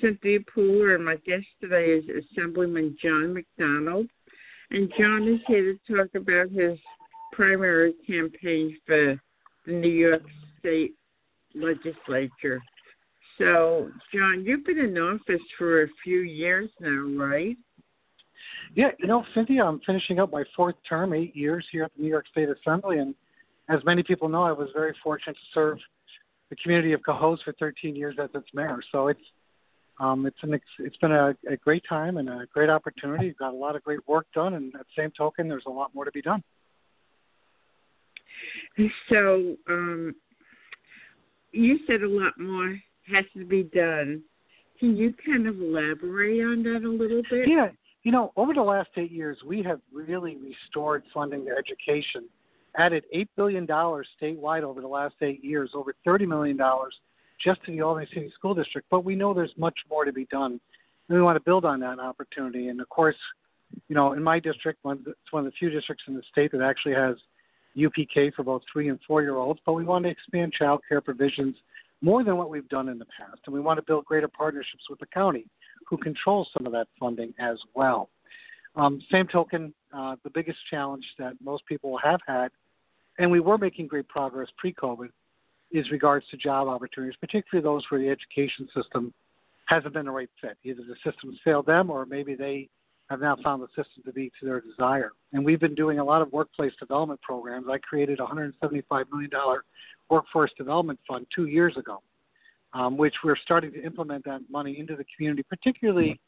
Cynthia Pooler, and my guest today is Assemblyman John McDonald. And John is here to talk about his primary campaign for the New York State Legislature. So, John, you've been in office for a few years now, right? Yeah, you know, Cynthia, I'm finishing up my fourth term, eight years here at the New York State Assembly, and as many people know, I was very fortunate to serve the community of Cohoes for 13 years as its mayor. So it's um, it's an it's been a, a great time and a great opportunity. We've got a lot of great work done, and at the same token, there's a lot more to be done. So, um, you said a lot more has to be done. Can you kind of elaborate on that a little bit? Yeah, you know, over the last eight years, we have really restored funding to education, added $8 billion statewide over the last eight years, over $30 million just to the Albany City School District. But we know there's much more to be done. And we want to build on that opportunity. And of course, you know, in my district, it's one of the few districts in the state that actually has UPK for both three and four year olds, but we want to expand child care provisions more than what we've done in the past. And we want to build greater partnerships with the county, who controls some of that funding as well. Um, same token, uh, the biggest challenge that most people have had, and we were making great progress pre COVID, is regards to job opportunities, particularly those where the education system hasn't been the right fit. Either the system's failed them or maybe they have now found the system to be to their desire. And we've been doing a lot of workplace development programs. I created a $175 million workforce development fund two years ago, um, which we're starting to implement that money into the community, particularly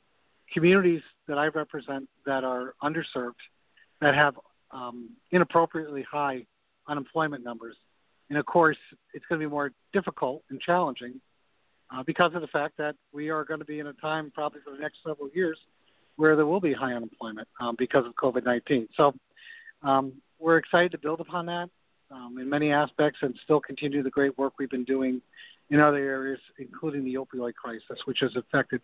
communities that I represent that are underserved, that have um, inappropriately high unemployment numbers. And of course, it's going to be more difficult and challenging uh, because of the fact that we are going to be in a time, probably for the next several years, where there will be high unemployment um, because of COVID 19. So um, we're excited to build upon that um, in many aspects and still continue the great work we've been doing in other areas, including the opioid crisis, which has affected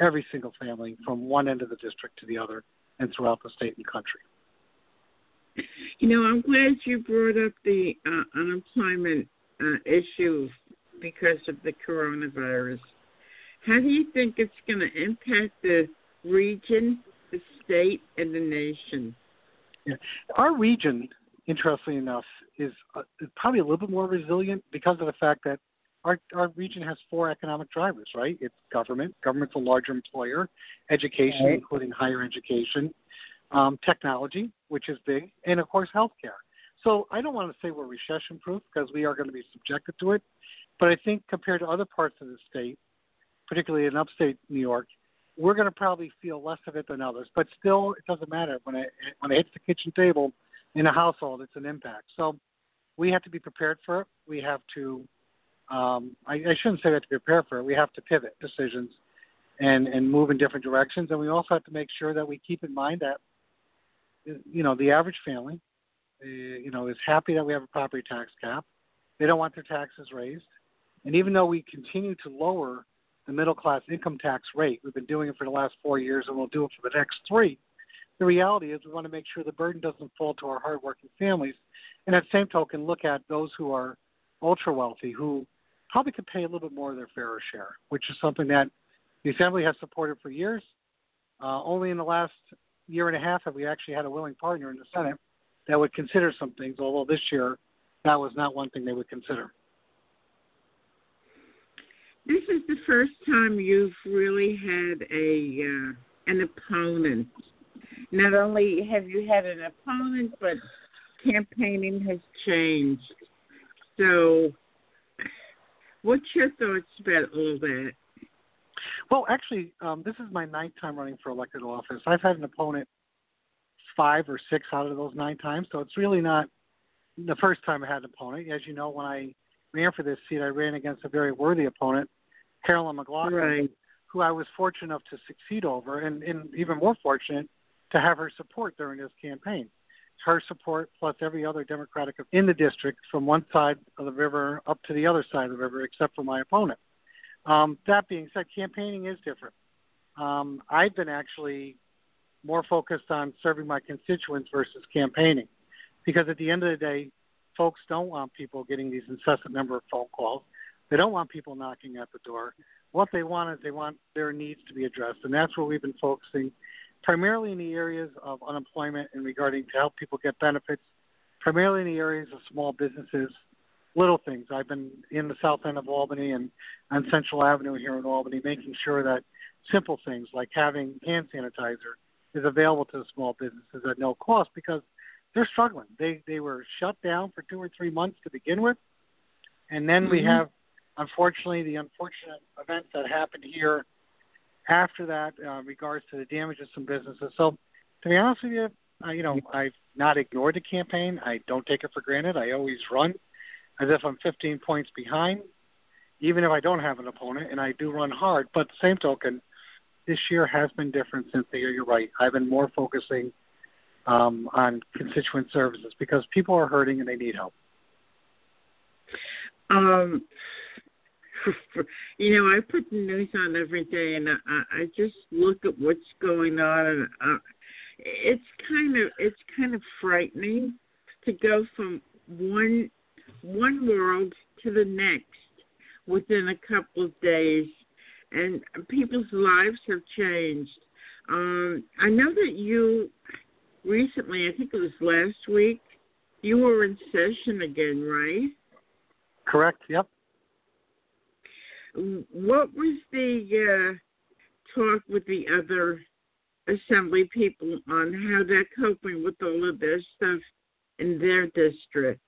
every single family from one end of the district to the other and throughout the state and country. You know, I'm glad you brought up the uh, unemployment uh, issue because of the coronavirus. How do you think it's going to impact the region, the state, and the nation? Yeah. Our region, interestingly enough, is uh, probably a little bit more resilient because of the fact that our, our region has four economic drivers, right? It's government. Government's a larger employer, education, right. including higher education, um, technology, which is big, and of course, healthcare. So I don't want to say we're recession proof because we are going to be subjected to it. But I think compared to other parts of the state, particularly in upstate New York, we're going to probably feel less of it than others. But still, it doesn't matter when it when it hits the kitchen table in a household, it's an impact. So we have to be prepared for it. We have to. Um, I, I shouldn't say we have to prepare for it. We have to pivot decisions and and move in different directions. And we also have to make sure that we keep in mind that you know the average family, uh, you know, is happy that we have a property tax cap. They don't want their taxes raised. And even though we continue to lower the middle class income tax rate. We've been doing it for the last four years and we'll do it for the next three. The reality is we want to make sure the burden doesn't fall to our hardworking families. And at the same token, look at those who are ultra wealthy who probably could pay a little bit more of their fair share, which is something that the Assembly has supported for years. Uh, only in the last year and a half have we actually had a willing partner in the Senate that would consider some things, although this year that was not one thing they would consider this is the first time you've really had a uh, an opponent. Not only have you had an opponent, but campaigning has changed. So, what's your thoughts about all that? Well, actually, um, this is my ninth time running for elected office. I've had an opponent five or six out of those nine times. So it's really not the first time I had an opponent. As you know, when I ran for this seat, I ran against a very worthy opponent, Carolyn McLaughlin, Right. who I was fortunate enough to succeed over, and, and even more fortunate to have her support during this campaign. Her support plus every other Democratic in the district from one side of the river up to the other side of the river, except for my opponent. Um, that being said, campaigning is different. Um, I've been actually more focused on serving my constituents versus campaigning because at the end of the day, folks don't want people getting these incessant number of phone calls. They don't want people knocking at the door. What they want is they want their needs to be addressed, and that's where we've been focusing primarily in the areas of unemployment and regarding to help people get benefits, primarily in the areas of small businesses, little things. I've been in the south end of Albany and on Central Avenue here in Albany, making sure that simple things like having hand sanitizer is available to the small businesses at no cost because they're struggling. They they were shut down for two or three months to begin with, and then we Mhm. have, unfortunately, the unfortunate events that happened here after that, uh, in regards to the damage of some businesses. So, to be honest with you, uh, you know, I've not ignored the campaign. I don't take it for granted. I always run as if I'm 15 points behind, even if I don't have an opponent, and I do run hard. But the same token, this year has been different, Cynthia. You're right. I've been more focusing um, on constituent services because people are hurting and they need help. Um, you know, I put the news on every day, and I, I just look at what's going on, and uh, it's kind of it's kind of frightening to go from one one world to the next within a couple of days, and people's lives have changed. Um, I know that you recently, I think it was last week, you were in session again, right? Correct? Yep. What was the uh, talk with the other assembly people on how they're coping with all of this stuff in their district?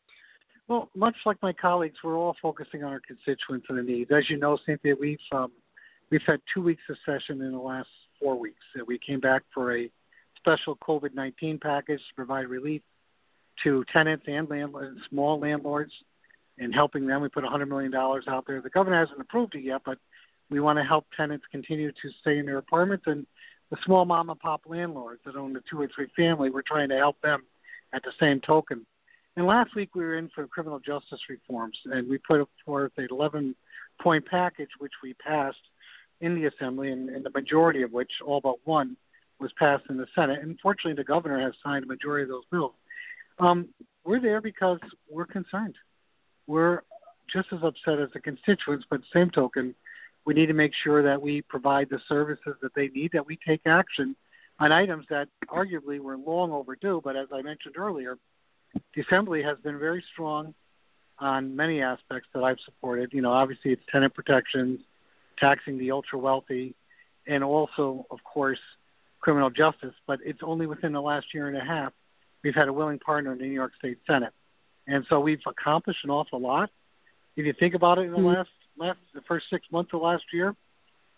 Well, much like my colleagues, we're all focusing on our constituents and the needs. As you know, Cynthia, we've um, we've had two weeks of session in the last four weeks. We came back for a special COVID nineteen package to provide relief to tenants and landlords, small landlords, and helping them. We put $100 million out there. The governor hasn't approved it yet, but we want to help tenants continue to stay in their apartments and the small mom and pop landlords that own the two or three family. We're trying to help them at the same token. And last week we were in for criminal justice reforms, and we put forth an 11 point package, which we passed in the Assembly, and, and the majority of which, all but one, was passed in the Senate. And fortunately, the governor has signed a majority of those bills. Um, we're there because we're concerned. We're just as upset as the constituents, but same token, we need to make sure that we provide the services that they need, that we take action on items that arguably were long overdue. But as I mentioned earlier, the Assembly has been very strong on many aspects that I've supported. You know, obviously it's tenant protections, taxing the ultra wealthy, and also, of course, criminal justice. But it's only within the last year and a half we've had a willing partner in the New York State Senate, and so we've accomplished an awful lot. If you think about it, in the Mhm. last last the first six months of last year,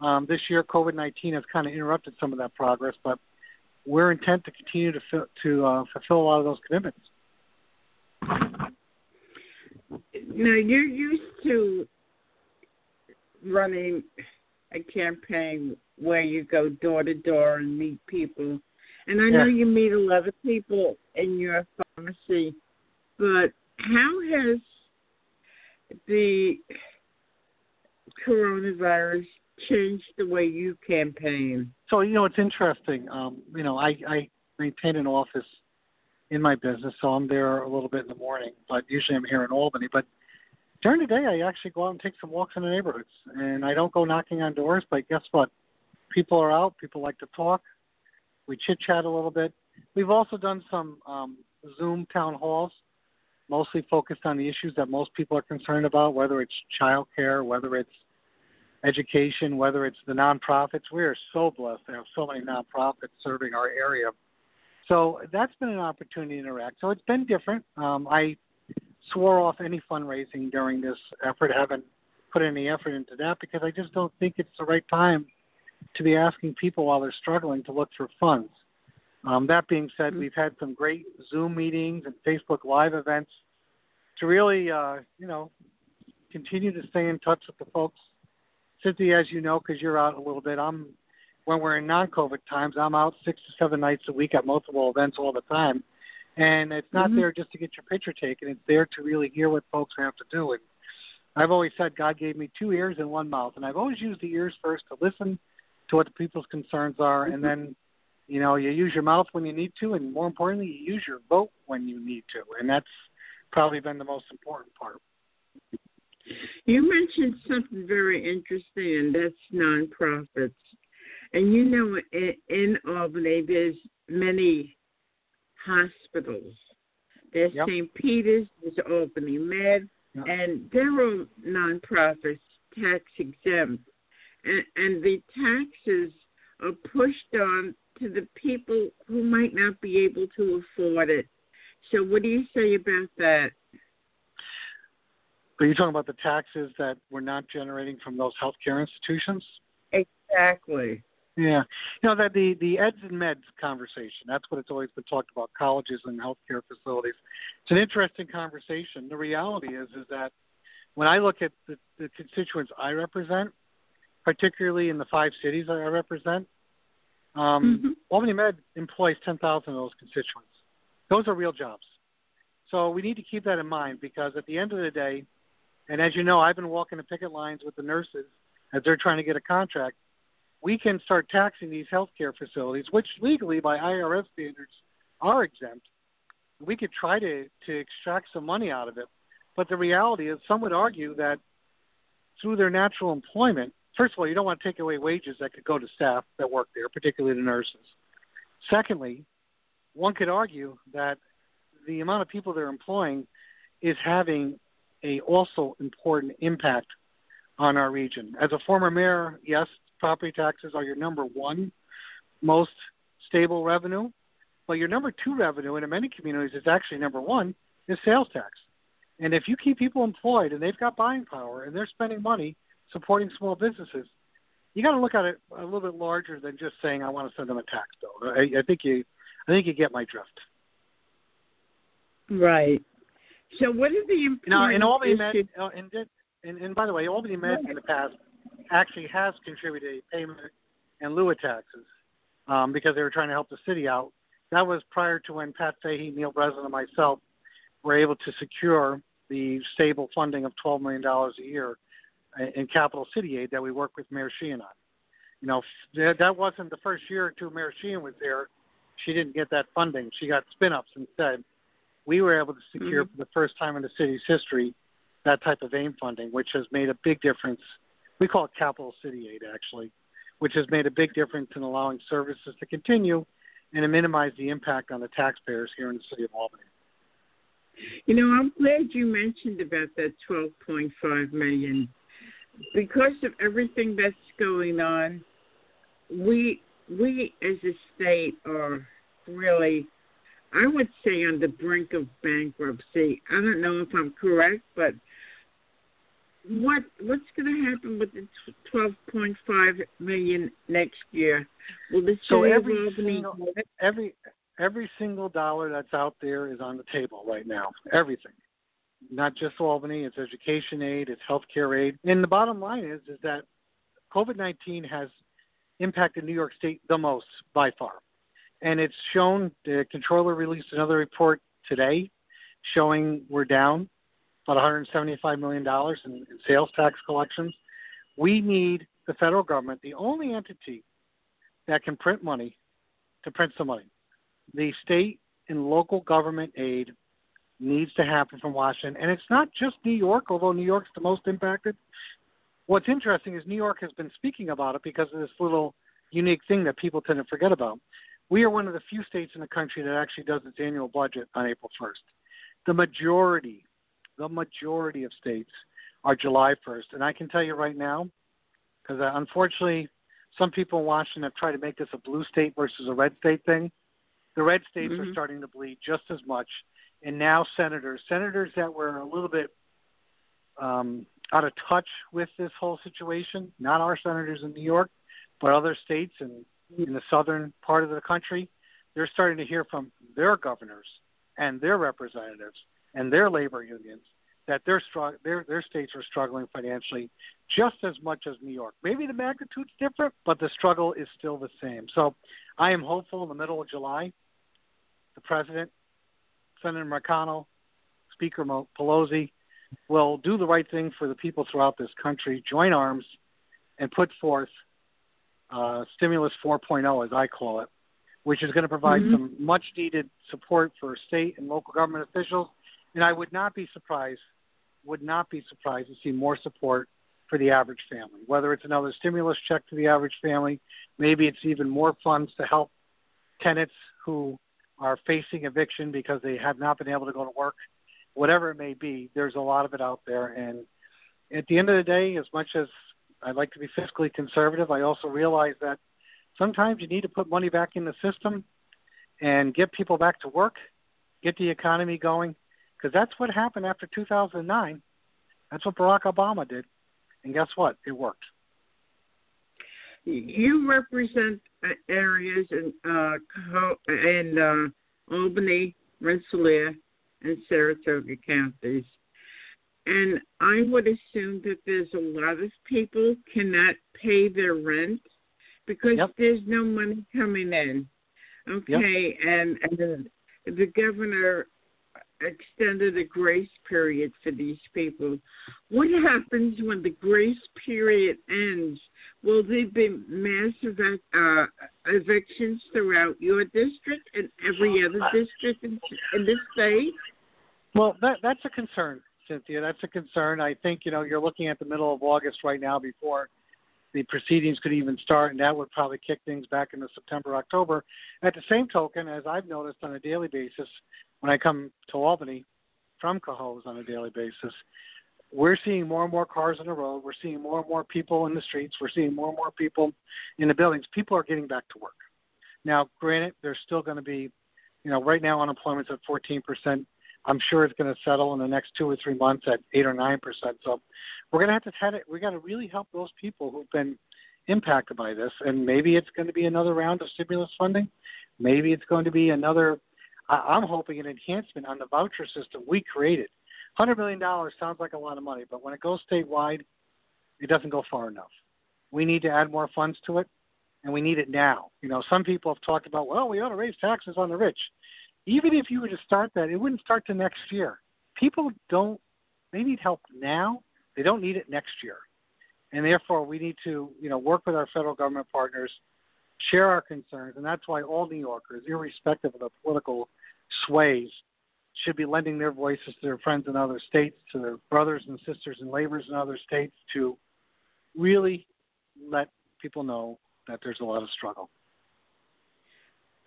um, this year COVID nineteen has kind of interrupted some of that progress, but we're intent to continue to to uh, fulfill a lot of those commitments. Now, you're used to running a campaign where you go door to door and meet people. And I know you meet a lot of people in your pharmacy, but how has the coronavirus changed the way you campaign? So you know, it's interesting. Um, you know, I, I maintain an office in my business, so I'm there a little bit in the morning, but usually I'm here in Albany. But during the day, I actually go out and take some walks in the neighborhoods, and I don't go knocking on doors. But guess what? People are out. People like to talk. We chit chat a little bit. We've also done some um, Zoom town halls, mostly focused on the issues that most people are concerned about, whether it's child care, whether it's education, whether it's the nonprofits. We are so blessed to have so many nonprofits serving our area. So that's been an opportunity to interact. So it's been different. Um, I swore off any fundraising during this effort, I haven't put any effort into that because I just don't think it's the right time to be asking people while they're struggling to look for funds. Um, that being said, Mhm. we've had some great Zoom meetings and Facebook Live events to really, uh, you know, continue to stay in touch with the folks. Cynthia, as you know, because you're out a little bit, I'm when we're in non-COVID times, I'm out six to seven nights a week at multiple events all the time, and it's not Mhm. there just to get your picture taken. It's there to really hear what folks have to do. And I've always said God gave me two ears and one mouth, and I've always used the ears first to listen to what the people's concerns are, and then, you know, you use your mouth when you need to, and more importantly, you use your vote when you need to, and that's probably been the most important part. You mentioned something very interesting, and that's nonprofits. And you know, in, in Albany, there's many hospitals. There's Yep. St. Peter's, there's Albany Med, Yep. and they're all nonprofits, tax exempt. And, and the taxes are pushed on to the people who might not be able to afford it. So, what do you say about that? Are you talking about the taxes that we're not generating from those healthcare institutions? Exactly. Yeah, you know that the the eds and meds conversation. That's what it's always been talked about. Colleges and healthcare facilities. It's an interesting conversation. The reality is is that when I look at the, the constituents I represent, particularly in the five cities I represent, um, Mhm. Albany Med employs ten thousand of those constituents. Those are real jobs. So we need to keep that in mind because at the end of the day, and as you know, I've been walking the picket lines with the nurses as they're trying to get a contract we can start taxing these healthcare facilities, which legally by IRS standards are exempt. We could try to, to extract some money out of it. But the reality is, some would argue that through their natural employment, first of all, you don't want to take away wages that could go to staff that work there, particularly the nurses. Secondly, one could argue that the amount of people they're employing is having a also important impact on our region. As a former mayor, yes, property taxes are your number one most stable revenue, but your number two revenue in many communities is actually number one is sales tax. And if you keep people employed and they've got buying power and they're spending money supporting small businesses, you got to look at it a little bit larger than just saying I want to send them a tax bill. I, I think you, I think you get my drift. Right. So, what are the important Now, in Albany Med, uh, and, and, and by the way, Albany Med in the past actually has contributed a payment in lieu of taxes um, because they were trying to help the city out. That was prior to when Pat Fahey, Neil Breslin, and myself were able to secure the stable funding of $12 million a year in- capital city aid that we work with Mayor Sheehan on. You know, that wasn't the first year or two Mayor Sheehan was there. She didn't get that funding. She got spin ups instead. We were able to secure Mhm. for the first time in the city's history that type of AIM funding, which has made a big difference. We call it capital city aid, actually, which has made a big difference in allowing services to continue and to minimize the impact on the taxpayers here in the city of Albany. You know, I'm glad you mentioned about that 12.5 million because of everything that's going on. We we as a state are really, I would say, on the brink of bankruptcy. I don't know if I'm correct, but what what's going to happen with the 12.5 million next year? Will the So every single-? Every every single dollar that's out there is on the table right now. Everything, not just Albany. It's education aid, it's healthcare aid, and the bottom line is is that COVID nineteen has impacted New York State the most by far, and it's shown. The controller released another report today, showing we're down about 175 million dollars in, in sales tax collections. We need the federal government, the only entity that can print money, to print some money. The state and local government aid needs to happen from Washington, and it's not just New York, although New York's the most impacted. What's interesting is New York has been speaking about it because of this little unique thing that people tend to forget about. We are one of the few states in the country that actually does its annual budget on April 1st. The majority, the majority of states are July 1st. And I can tell you right now, because uh, unfortunately, some people in Washington have tried to make this a blue state versus a red state thing. The red states are Mhm. starting to bleed just as much. And now senators, senators that were a little bit um, out of touch with this whole situation, not our senators in New York, but other states and in the southern part of the country, they're starting to hear from their governors and their representatives and their labor unions that their strong their their states are struggling financially just as much as New York. Maybe the magnitude's different, but the struggle is still the same. So I am hopeful in the middle of July, the president, Senator McConnell, Speaker Pelosi will do the right thing for the people throughout this country, join arms, and put forth uh, stimulus 4.0, as I call it, which is going to provide mm-hmm. some much needed support for state and local government officials. And I would not be surprised, would not be surprised to see more support for the average family, whether it's another stimulus check to the average family, maybe it's even more funds to help tenants who are facing eviction because they have not been able to go to work, whatever it may be, there's a lot of it out there. And at the end of the day, as much as I like to be fiscally conservative, I also realize that sometimes you need to put money back in the system and get people back to work, get the economy going, because that's what happened after 2009. That's what Barack Obama did. And guess what? It worked. You represent uh, areas in uh, in uh, Albany, Rensselaer, and Saratoga counties, and I would assume that there's a lot of people cannot pay their rent because yep. there's no money coming in. Okay, yep. and and the governor extended a grace period for these people. What happens when the grace period ends? Will there be massive uh, evictions throughout your district and every other district in, in this state? Well, that that's a concern, Cynthia. That's a concern. I think you know you're looking at the middle of August right now before the proceedings could even start, and that would probably kick things back into September, October. At the same token, as I've noticed on a daily basis, when I come to Albany from Cohoes on a daily basis, we're seeing more and more cars on the road. We're seeing more and more people in the streets. We're seeing more and more people in the buildings. People are getting back to work. Now, granted, there's still going to be, you know, right now unemployment's at 14%. I'm sure it's going to settle in the next two or three months at eight or nine percent. So we're going to have to head it. We got to really help those people who've been impacted by this, and maybe it's going to be another round of stimulus funding. Maybe it's going to be another. I'm hoping an enhancement on the voucher system we created. Hundred million dollars sounds like a lot of money, but when it goes statewide, it doesn't go far enough. We need to add more funds to it, and we need it now. You know, some people have talked about, well, we ought to raise taxes on the rich even if you were to start that, it wouldn't start to next year. People don't, they need help now. They don't need it next year. And therefore, we need to, you know, work with our federal government partners, share our concerns, and that's why all New Yorkers, irrespective of the political sways, should be lending their voices to their friends in other states, to their brothers and sisters and laborers in other states, to really let people know that there's a lot of struggle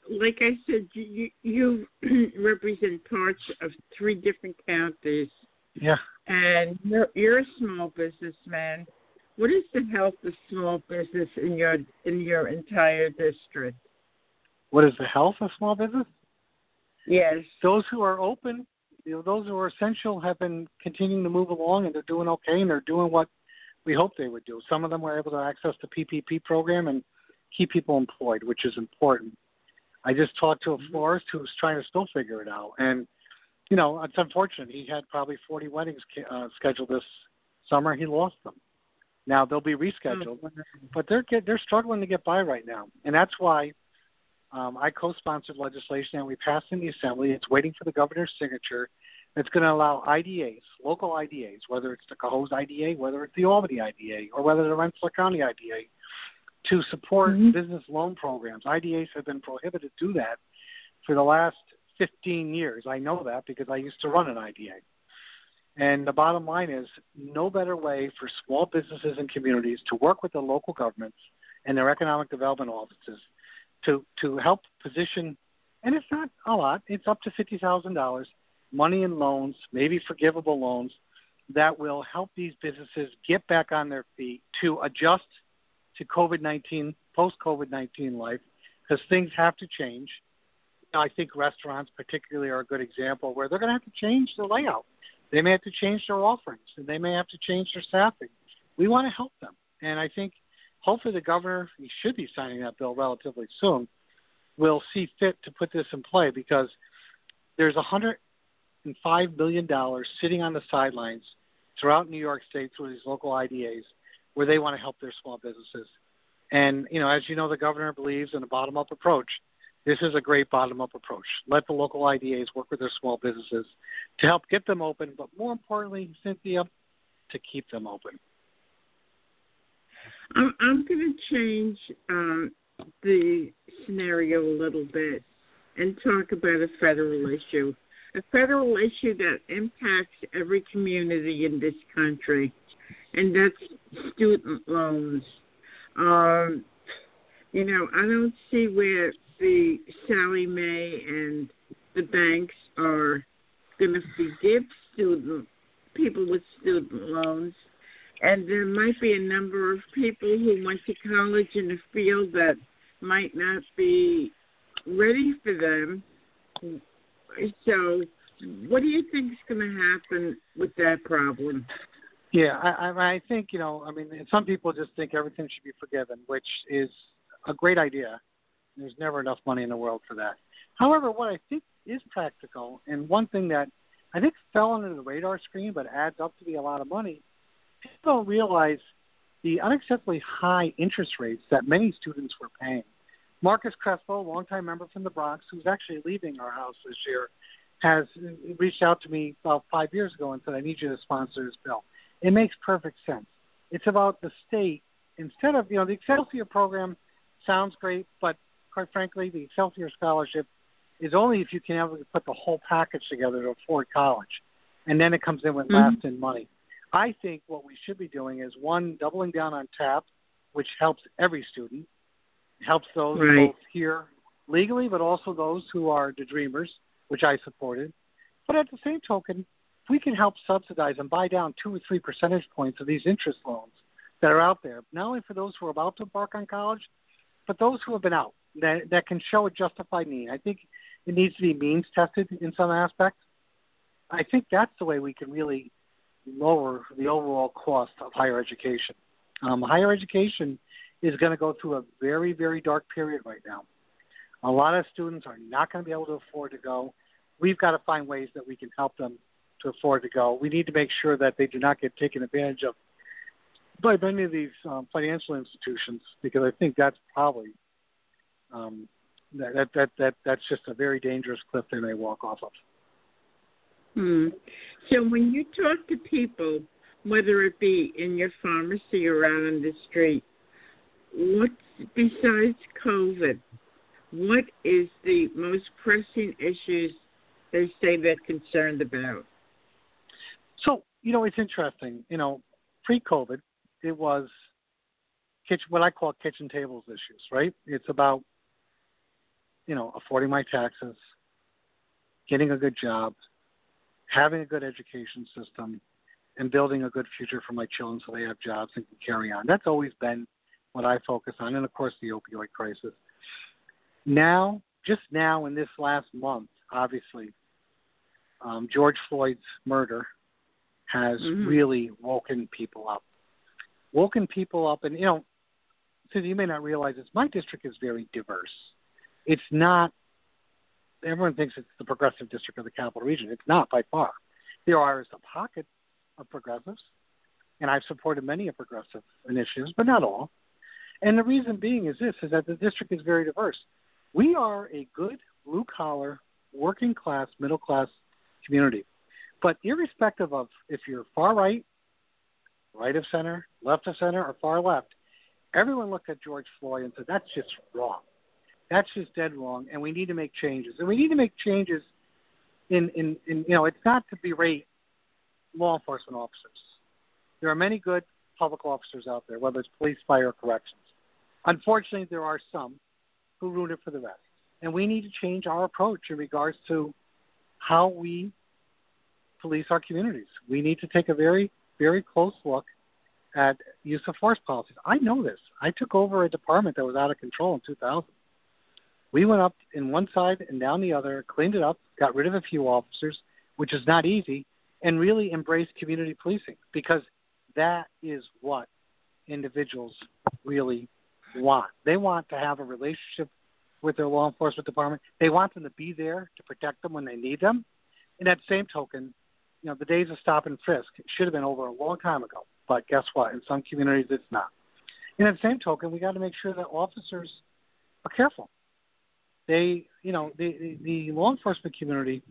like I said, you you represent parts of three different counties. Yeah. And you're you're a small businessman. What is the health of small business in your in your entire district? What is the health of small business? Yes. Those who are open, you know, those who are essential have been continuing to move along and they're doing okay and they're doing what we hoped they would do. Some of them were able to access the PPP program and keep people employed, which is important. I just talked to a mm-hmm. florist who was trying to still figure it out, and you know it's unfortunate. He had probably 40 weddings uh, scheduled this summer. He lost them. Now they'll be rescheduled, oh, but they're get, they're struggling to get by right now, and that's why um, I co-sponsored legislation that we passed in the assembly. It's waiting for the governor's signature. That's going to allow IDAs, local IDAs, whether it's the Cohoes IDA, whether it's the Albany IDA, or whether the Rensselaer County IDA, to support mm-hmm. business loan programs. IDAs have been prohibited to do that for the last 15 years. I know that because I used to run an IDA. And the bottom line is no better way for small businesses and communities to work with the local governments and their economic development offices to, to help position, and it's not a lot, it's up to $50,000, money in loans, maybe forgivable loans, that will help these businesses get back on their feet to adjust – to COVID 19, post COVID 19 life, because things have to change. I think restaurants, particularly, are a good example where they're going to have to change their layout. They may have to change their offerings, and they may have to change their staffing. We want to help them, and I think hopefully the governor he should be signing that bill relatively soon. will see fit to put this in play because there's a hundred and five million dollars sitting on the sidelines throughout New York State through these local IDAs where they want to help their small businesses. And you know, as you know, the governor believes in a bottom-up approach. This is a great bottom-up approach. Let the local IDAs work with their small businesses to help get them open, but more importantly, Cynthia, to keep them open. I'm, going to change um, the scenario a little bit and talk about a federal issue. A federal issue that impacts every community in this country, and that's student loans. Um, you know, I don't see where the Sallie Mae and the banks are going to forgive student people with student loans and there might be a number of people who went to college in a field that might not be ready for them. So, what do you think is going to happen with that problem? Yeah, I, I think you know. I mean, some people just think everything should be forgiven, which is a great idea. There's never enough money in the world for that. However, what I think is practical, and one thing that I think fell under the radar screen but adds up to be a lot of money, people don't realize the unacceptably high interest rates that many students were paying. Marcos Crespo, a longtime member from the Bronx, who's actually leaving our house this year, has reached out to me about five years ago and said, I need you to sponsor this bill. It makes perfect sense. It's about the state. Instead of, you know, the Excelsior program sounds great, but quite frankly, the Excelsior scholarship is only if you can ever put the whole package together to afford college. And then it comes in with mm-hmm. last in money. I think what we should be doing is one, doubling down on TAP, which helps every student, helps those right. both here legally, but also those who are the dreamers, which I supported. But at the same token, we can help subsidize and buy down two or three percentage points of these interest loans that are out there, not only for those who are about to embark on college, but those who have been out that that can show a justified need. I think it needs to be means tested in some aspects. I think that's the way we can really lower the overall cost of higher education. Um, higher education is going to go through a very, very dark period right now. A lot of students are not going to be able to afford to go. We've got to find ways that we can help them to afford to go. We need to make sure that they do not get taken advantage of by many of these um, financial institutions because I think that's probably um, that, that that that that's just a very dangerous cliff they may walk off of. Hmm. So when you talk to people, whether it be in your pharmacy or out on the street, what besides COVID, what is the most pressing issues they say they're concerned about? So you know, it's interesting. You know, pre-COVID, it was kitchen, what I call kitchen tables issues, right? It's about you know affording my taxes, getting a good job, having a good education system and building a good future for my children so they have jobs and can carry on. That's always been what I focus on, and of course the opioid crisis. Now, just now in this last month, obviously, um, George Floyd's murder has mm-hmm. really woken people up. Woken people up, and you know, so you may not realize this. My district is very diverse. It's not everyone thinks it's the progressive district of the capital region. It's not by far. There are a pocket of progressives, and I've supported many of progressive initiatives, but not all. And the reason being is this: is that the district is very diverse. We are a good blue collar, working class, middle class community. But irrespective of if you're far right, right of center, left of center, or far left, everyone looked at George Floyd and said that's just wrong. That's just dead wrong, and we need to make changes. And we need to make changes in, in, in you know, it's not to berate law enforcement officers. There are many good public officers out there, whether it's police, fire, or corrections. Unfortunately, there are some who ruin it for the rest. And we need to change our approach in regards to how we police our communities. We need to take a very, very close look at use of force policies. I know this. I took over a department that was out of control in 2000. We went up in one side and down the other, cleaned it up, got rid of a few officers, which is not easy, and really embraced community policing because that is what individuals really want. They want to have a relationship with their law enforcement department. They want them to be there to protect them when they need them. In that same token, you know, the days of stop and frisk should have been over a long time ago. But guess what? In some communities, it's not. In that same token, we got to make sure that officers are careful. They, you know, the the, the law enforcement community.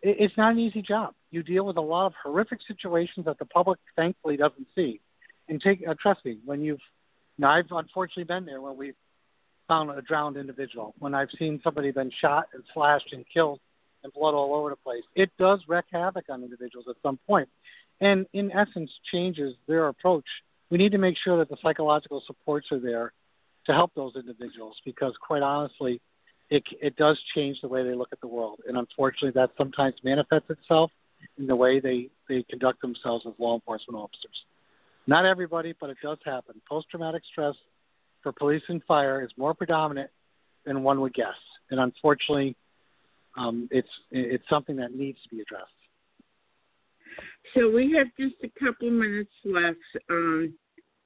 It, it's not an easy job. You deal with a lot of horrific situations that the public thankfully doesn't see. And take, uh, trust me, when you've, now I've unfortunately been there when we've found a drowned individual, when I've seen somebody been shot and slashed and killed and blood all over the place. It does wreak havoc on individuals at some point, and in essence changes their approach. We need to make sure that the psychological supports are there to help those individuals because, quite honestly, it it does change the way they look at the world, and unfortunately, that sometimes manifests itself in the way they they conduct themselves as law enforcement officers. Not everybody, but it does happen. Post traumatic stress for police and fire is more predominant than one would guess, and unfortunately, um, it's it's something that needs to be addressed. So we have just a couple minutes left. Um,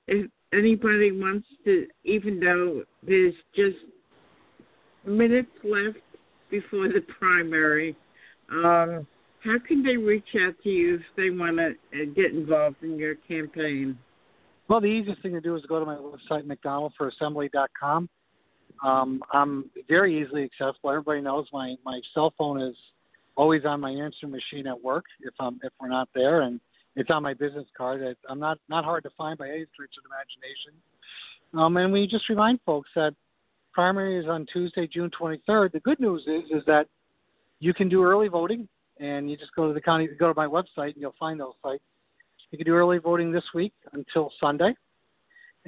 if anybody wants to, even though there's just minutes left before the primary, um, how can they reach out to you if they want to uh, get involved in your campaign? Well, the easiest thing to do is go to my website, mcdonaldforassembly.com. Um, I'm very easily accessible. Everybody knows my my cell phone is always on my answering machine at work if I'm if we're not there, and it's on my business card. It, I'm not not hard to find by any stretch of imagination. Um, and we just remind folks that primary is on Tuesday, June 23rd. The good news is is that you can do early voting, and you just go to the county, go to my website, and you'll find those sites. You can do early voting this week until Sunday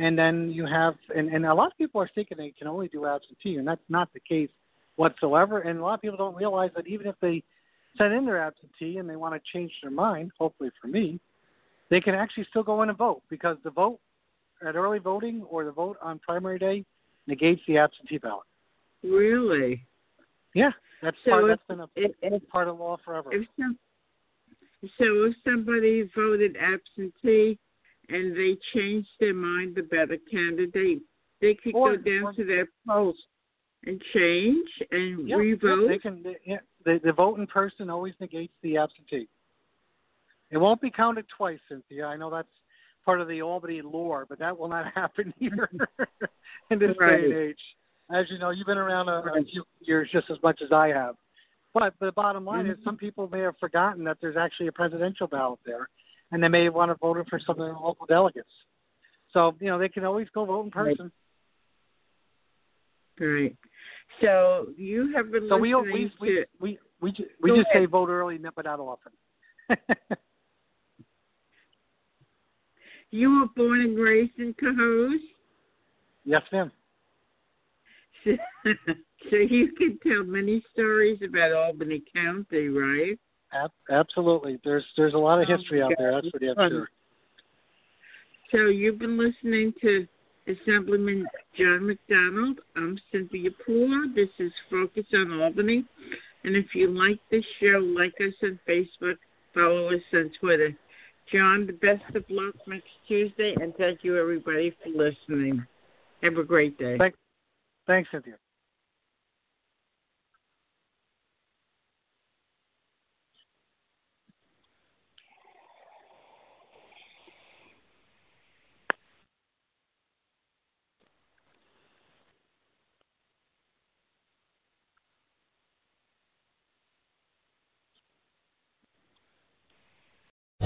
and then you have and, and a lot of people are thinking they can only do absentee and that's not the case whatsoever. And a lot of people don't realize that even if they send in their absentee and they want to change their mind hopefully for me they can actually still go in and vote because the vote at early voting or the vote on primary day negates the absentee ballot. Really? Yeah that's so part if, that's been a if, if, part of law forever. if some, so if somebody voted absentee and they change their mind about a candidate, they could or, go down or, to their post and change and yeah, revote. Yeah, they can. They, yeah, the, the vote in person always negates the absentee. It won't be counted twice, Cynthia. I know that's part of the Albany lore, but that will not happen here in this right. day and age. As you know, you've been around a, a few years just as much as I have. But the bottom line mm-hmm. is, some people may have forgotten that there's actually a presidential ballot there, and they may want to vote for some of their local delegates. So you know they can always go vote in person. Right. So you have been so we listening we to. we we, we, we just say vote early, but not often. you were born and raised in Cohoes, yes, ma'am. so, so you can tell many stories about Albany County, right? Ab- absolutely. There's there's a lot of Oh history out there. That's for damn sure. So you've been listening to Assemblyman John McDonald. I'm Cynthia Poole. This is Focus on Albany. And if you like this show, like us on Facebook, follow us on Twitter. John, the best of luck next Tuesday, and thank you everybody for listening. Have a great day. Thank, thanks, Cynthia.